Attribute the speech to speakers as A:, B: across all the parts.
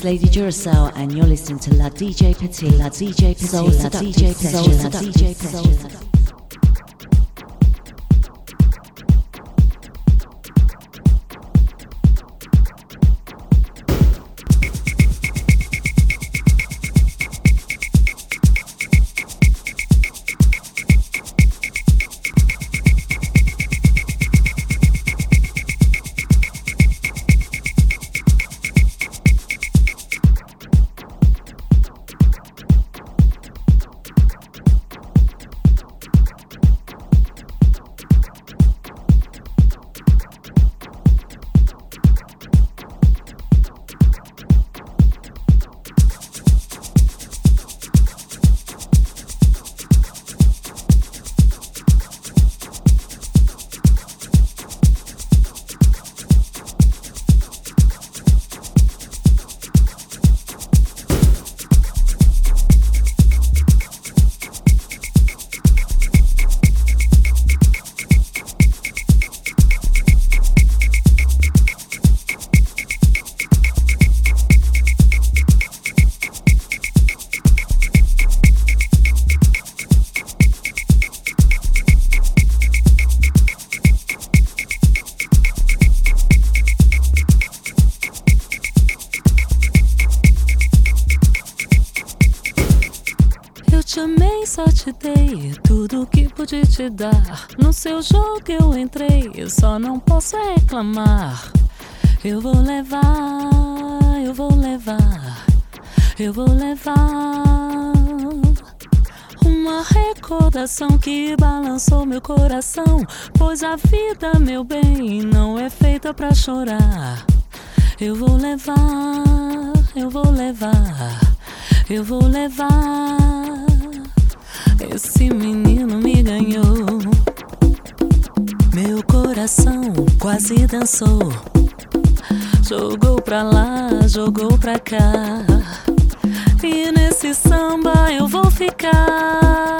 A: Is Lady Duracell, and you're listening to La DJ Petite, La DJ Petite, La DJ Petite, La DJ Petite.
B: Te dar. No seu jogo eu entrei, eu só não posso reclamar. Eu vou levar, eu vou levar, eu vou levar. Uma recordação que balançou meu coração. Pois a vida, meu bem, não é feita pra chorar. Eu vou levar, eu vou levar, eu vou levar. Esse menino me ganhou. Meu coração quase dançou. Jogou pra lá, jogou pra cá. E nesse samba eu vou ficar.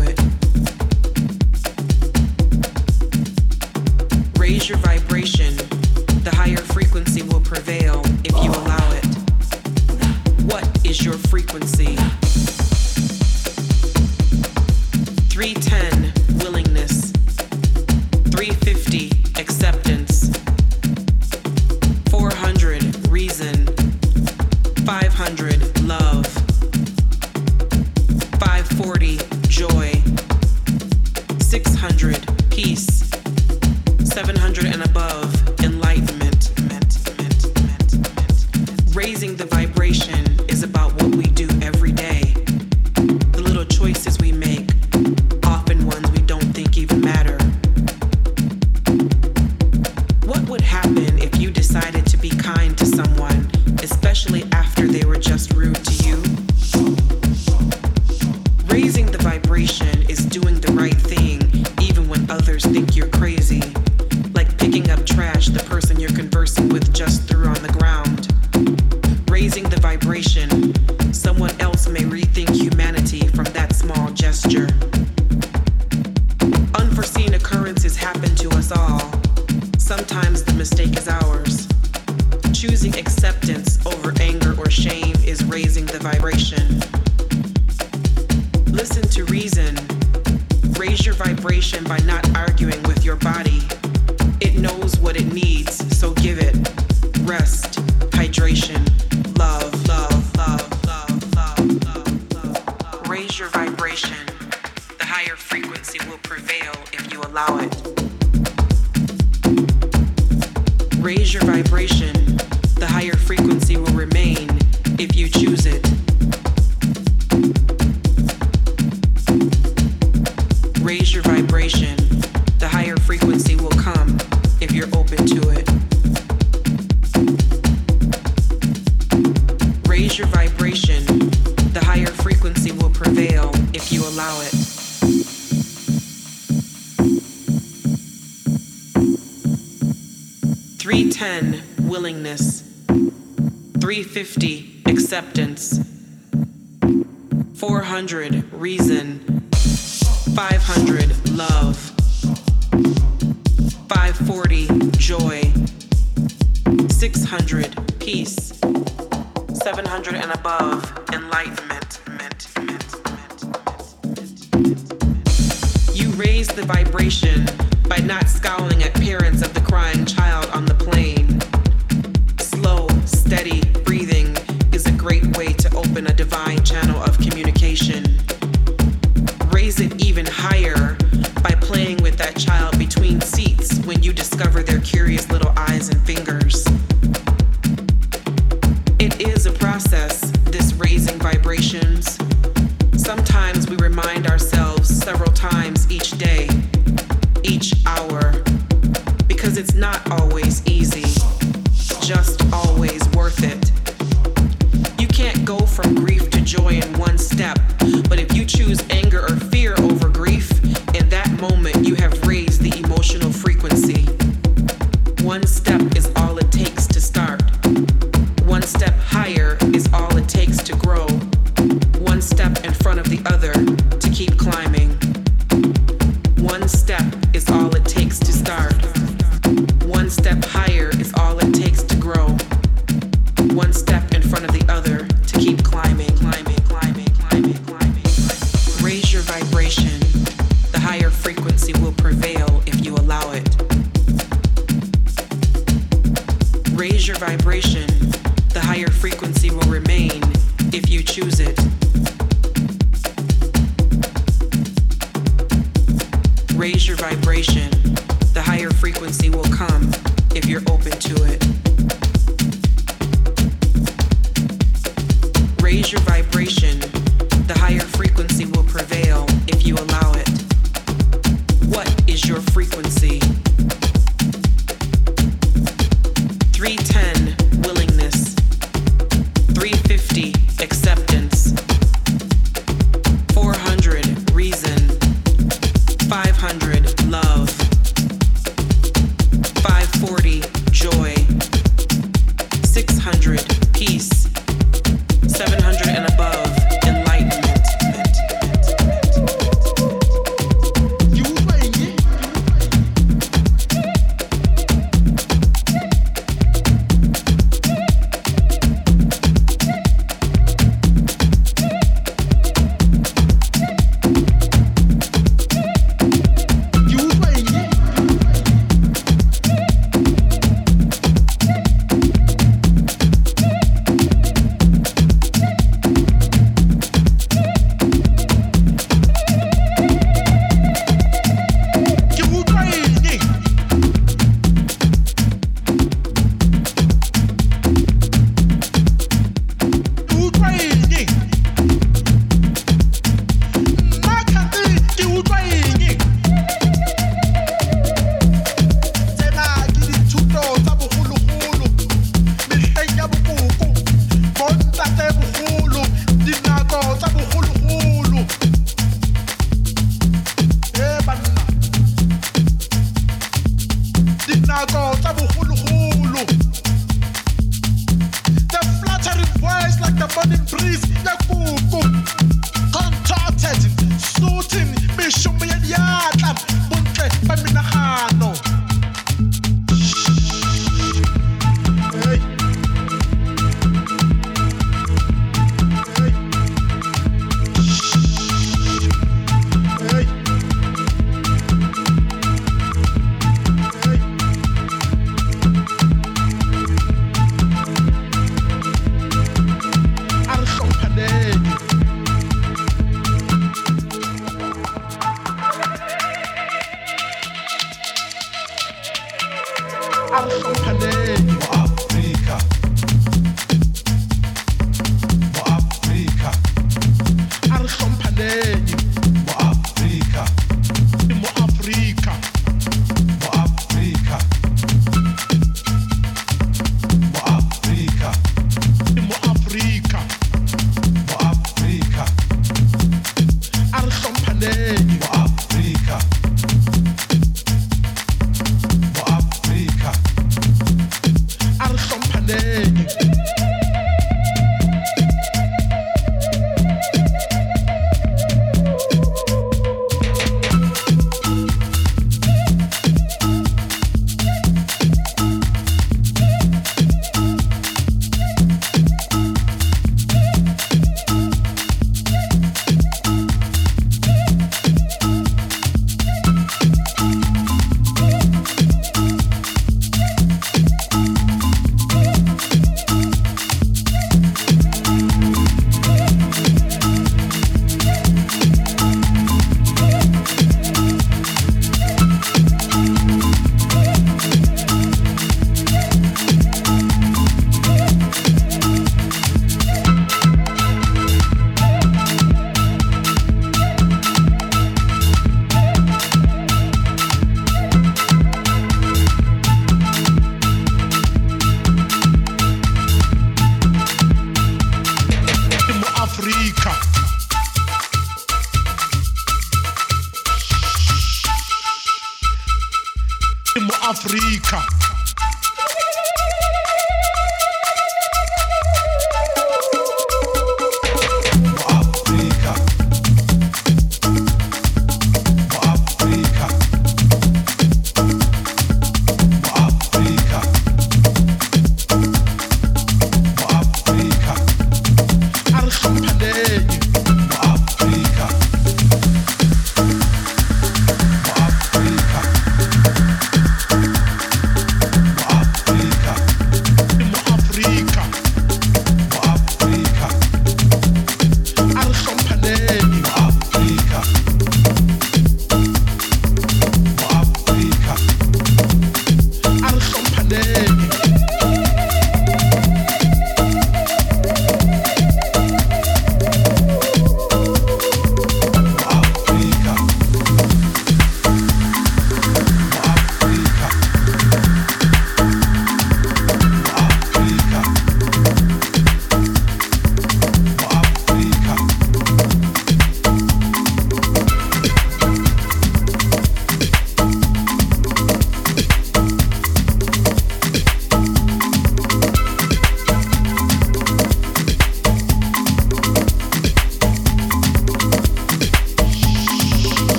C: it Raise your vibration, the higher frequency will prevail if you allow it rest, hydration, love. Fifty acceptance 400 reasons.
D: Dinako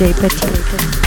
E: DJ Petite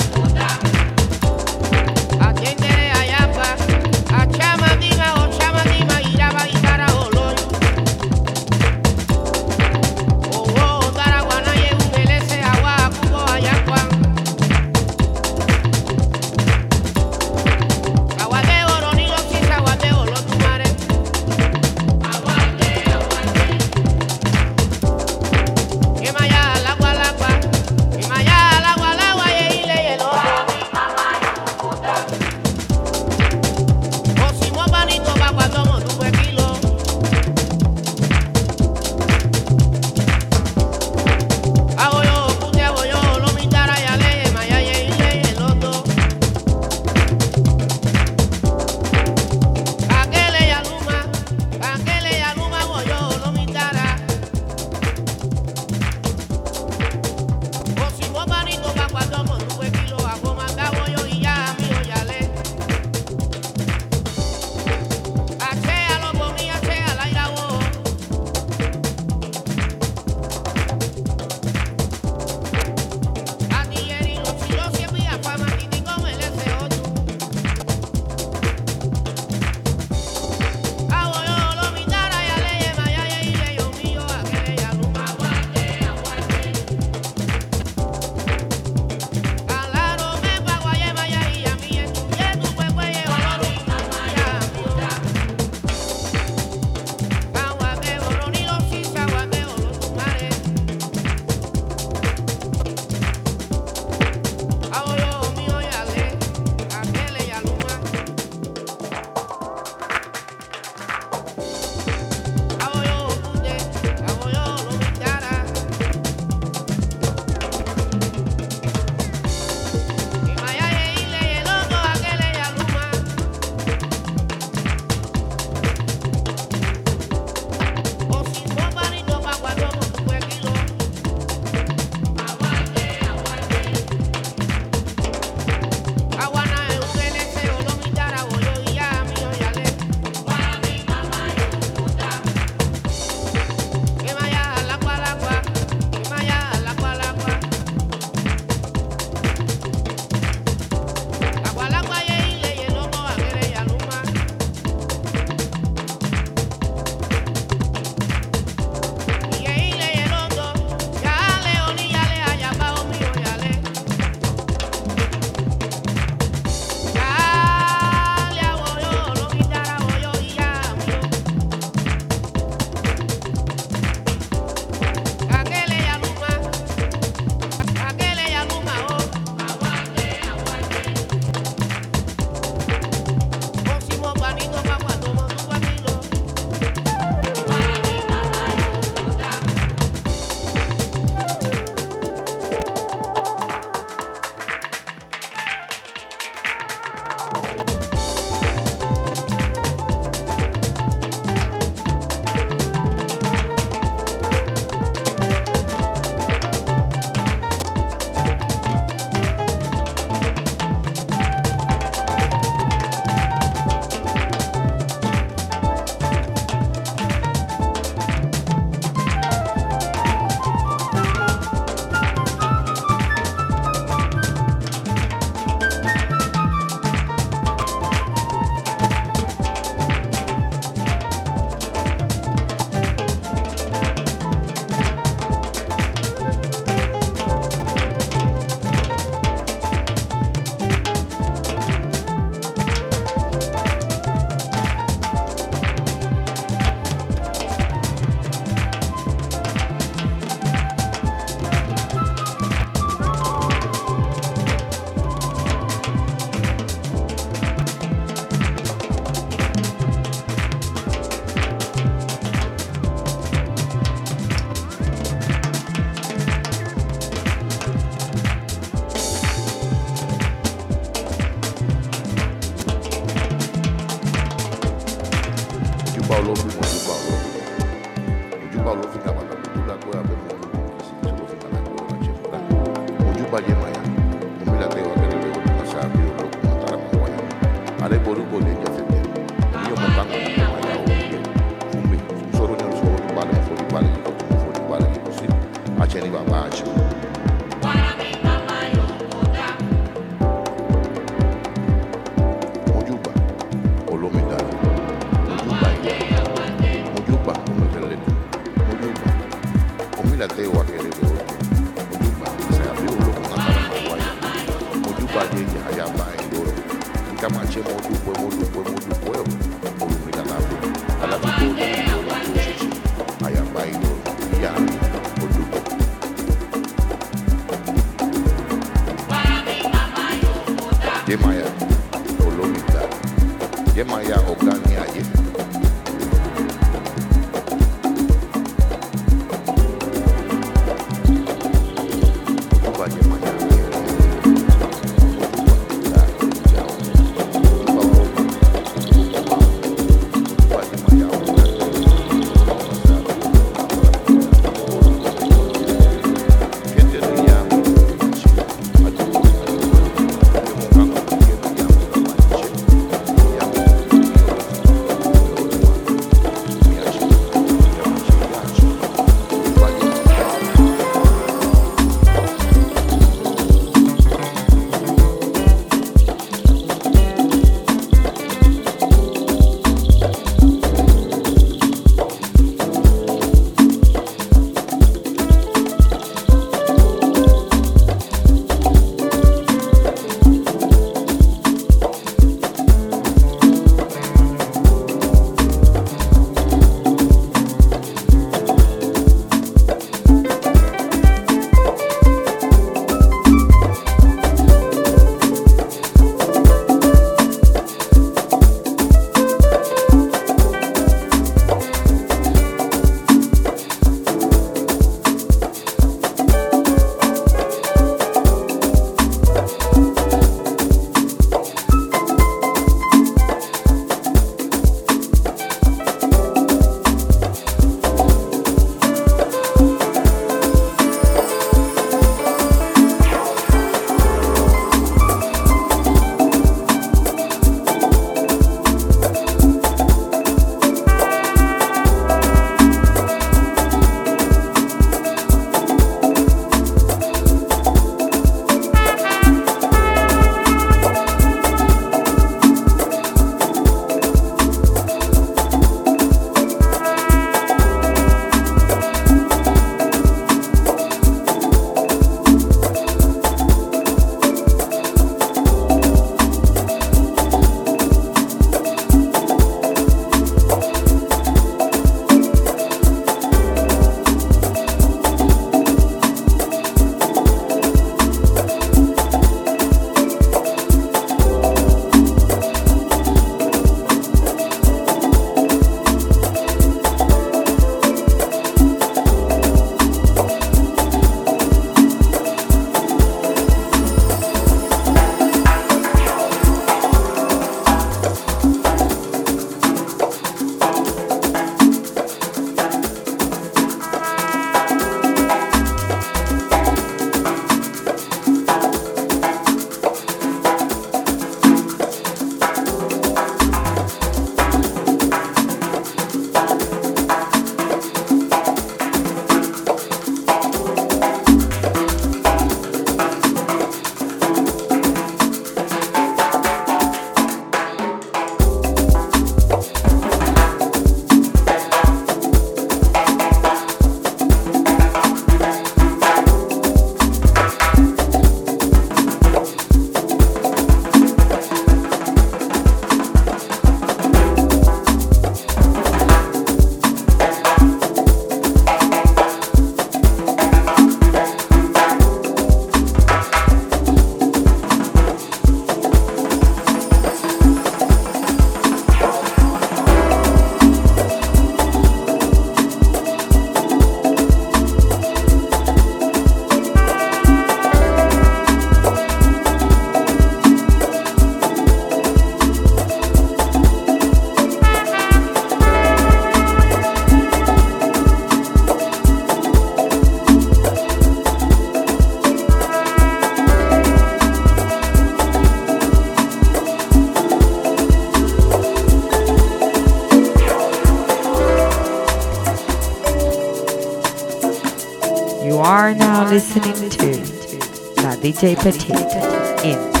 E: DJ Petite in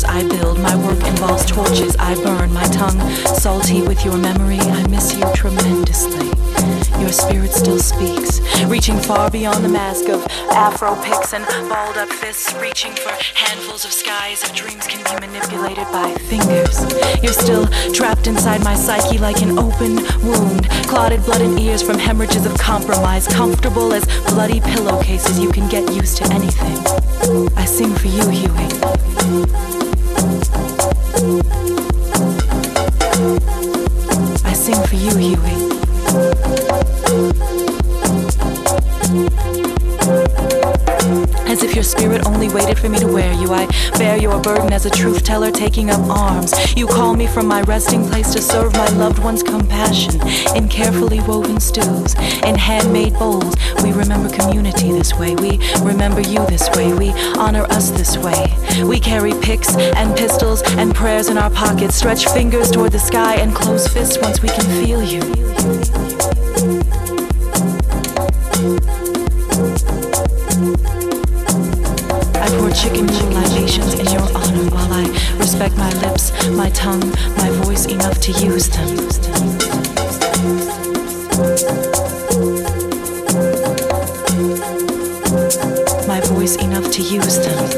F: I build. My work involves torches, I burn. My tongue salty with your memory, I miss you tremendously. Your spirit still speaks, reaching far beyond the mask of afro picks and balled up fists, reaching for handfuls of skies if dreams can be manipulated by fingers. You're still trapped inside my psyche like an open wound, clotted blood and ears from hemorrhages of compromise, comfortable as bloody pillowcases. You can get used to anything. I sing for you, Huey. I sing for you, Huey. Your spirit only waited for me to wear you. I bear your burden as a truth teller taking up arms. You call me from my resting place to serve my loved one's compassion in carefully woven stews, in handmade bowls. We remember community this way. We remember you this way. We honor us this way. We carry picks and pistols and prayers in our pockets, stretch fingers toward the sky and close fists once we can feel you. I pour chicken noodle libations in your honor while I respect my lips, my tongue, my voice enough to use them. My voice enough to use them.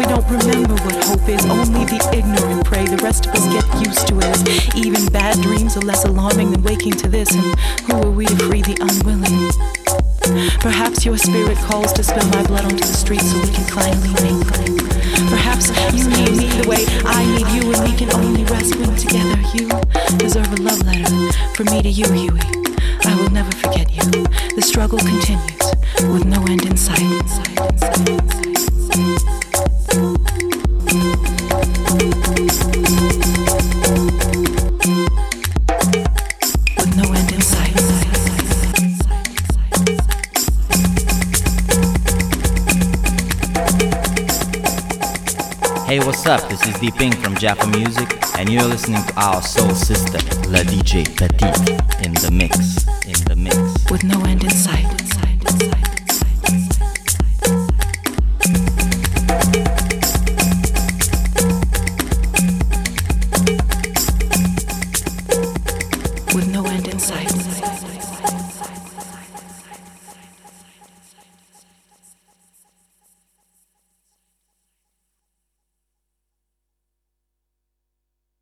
F: We don't remember what hope is. Only the ignorant pray. The rest of us get used to it. Even bad dreams are less alarming than waking to this. And who are we to free the unwilling? Perhaps your spirit calls to spill my blood onto the streets so we can finally mingle. Perhaps you need me the way I need you, and we can only rest when together. You deserve a love letter from me to you, Huey. I will never forget you. The struggle continues
G: Deeping from Jaffa Music, and you're listening to our soul sister, La DJ Petite, in the mix. In the mix.
F: With no end in sight.